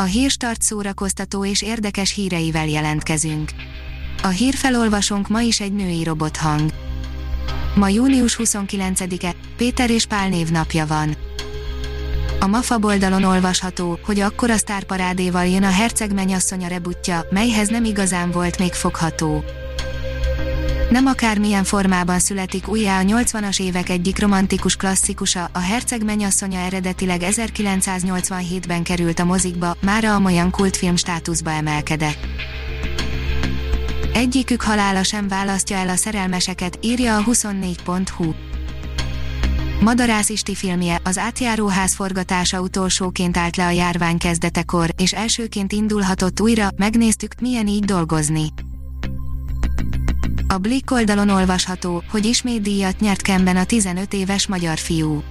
A hírstart szórakoztató és érdekes híreivel jelentkezünk. A hírfelolvasónk ma is egy női robothang. Ma június 29-e, Péter és Pál névnapja van. A MAFA oldalon olvasható, hogy akkor a sztárparádéval jön a herceg mennyasszony a rebutja, melyhez nem igazán volt még fogható. Nem akármilyen formában születik újjá a 80-as évek egyik romantikus klasszikusa, a Herceg mennyasszonya eredetileg 1987-ben került a mozikba, mára amolyan kultfilm státuszba emelkedett. Egyikük halála sem választja el a szerelmeseket, írja a 24.hu. Madarász Isti filmje, az átjáróház forgatása utolsóként állt le a járvány kezdetekor, és elsőként indulhatott újra, megnéztük, milyen így dolgozni. A Blick oldalon olvasható, hogy ismét díjat nyert Kemben a 15 éves magyar fiú.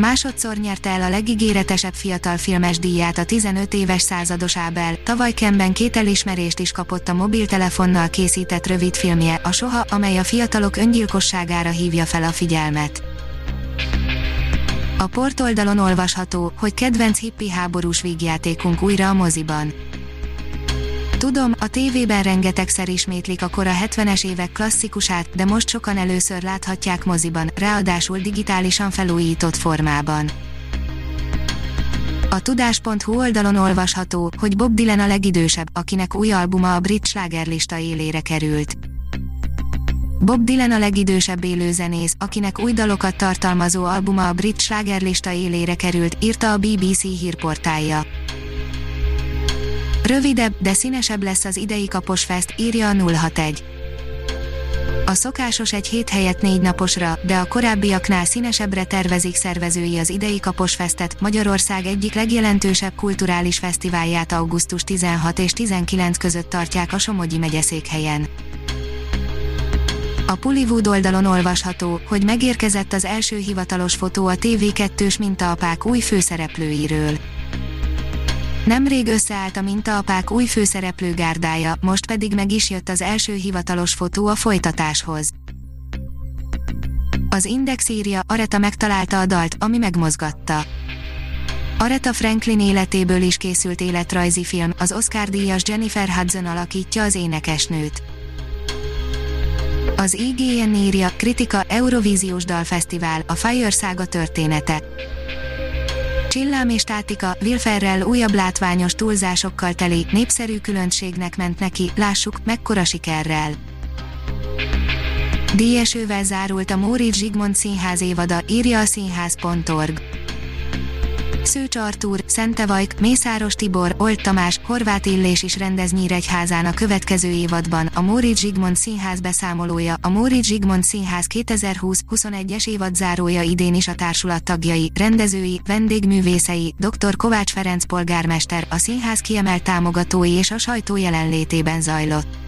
Másodszor nyerte el a legígéretesebb fiatal filmes díját a 15 éves százados Ábel, tavaly Kemben két elismerést is kapott a mobiltelefonnal készített rövidfilmje, a Soha, amely a fiatalok öngyilkosságára hívja fel a figyelmet. A portoldalon olvasható, hogy kedvenc hippi háborús vígjátékunk újra a moziban Tudom, a tévében rengetegszer ismétlik a kora 70-es évek klasszikusát, de most sokan először láthatják moziban, ráadásul digitálisan felújított formában. A tudás.hu oldalon olvasható, hogy Bob Dylan a legidősebb, akinek új albuma a brit slágerlista élére került. Bob Dylan a legidősebb élőzenész, akinek új dalokat tartalmazó albuma a brit slágerlista élére került, írta a BBC hírportálja. Rövidebb, de színesebb lesz az idei Kaposfest, írja a 061. A szokásos egy hét helyett négy naposra, de a korábbiaknál színesebbre tervezik szervezői az idei Kaposfestet, Magyarország egyik legjelentősebb kulturális fesztiválját augusztus 16 és 19 között tartják a Somogyi megyeszékhelyen. A Pullywood oldalon olvasható, hogy megérkezett az első hivatalos fotó a TV2-s mintaapák új főszereplőiről. Nemrég összeállt a mintaapák új főszereplő gárdája, most pedig meg is jött az első hivatalos fotó a folytatáshoz. Az Index írja, Areta megtalálta a dalt, ami megmozgatta. Areta Franklin életéből is készült életrajzi film, az Oscar-díjas Jennifer Hudson alakítja az énekesnőt. Az IGN írja, kritika Eurovíziós Dalfesztivál, a Fire szága története. Csillám és Tátika, Will újabb látványos túlzásokkal teli, népszerű különbségnek ment neki, lássuk, mekkora sikerrel. Díjesővel zárult a Móricz Zsigmond színház évada, írja a színház.org. Szőcs Artúr, Szentevajk, Mészáros Tibor, Olt Tamás, Horváth Illés is rendez Nyíregyházán a következő évadban, a Móricz Zsigmond Színház beszámolója, a Móricz Zsigmond Színház 2020-21-es évad zárója idén is a társulat tagjai, rendezői, vendégművészei, dr. Kovács Ferenc polgármester, a színház kiemelt támogatói és a sajtó jelenlétében zajlott.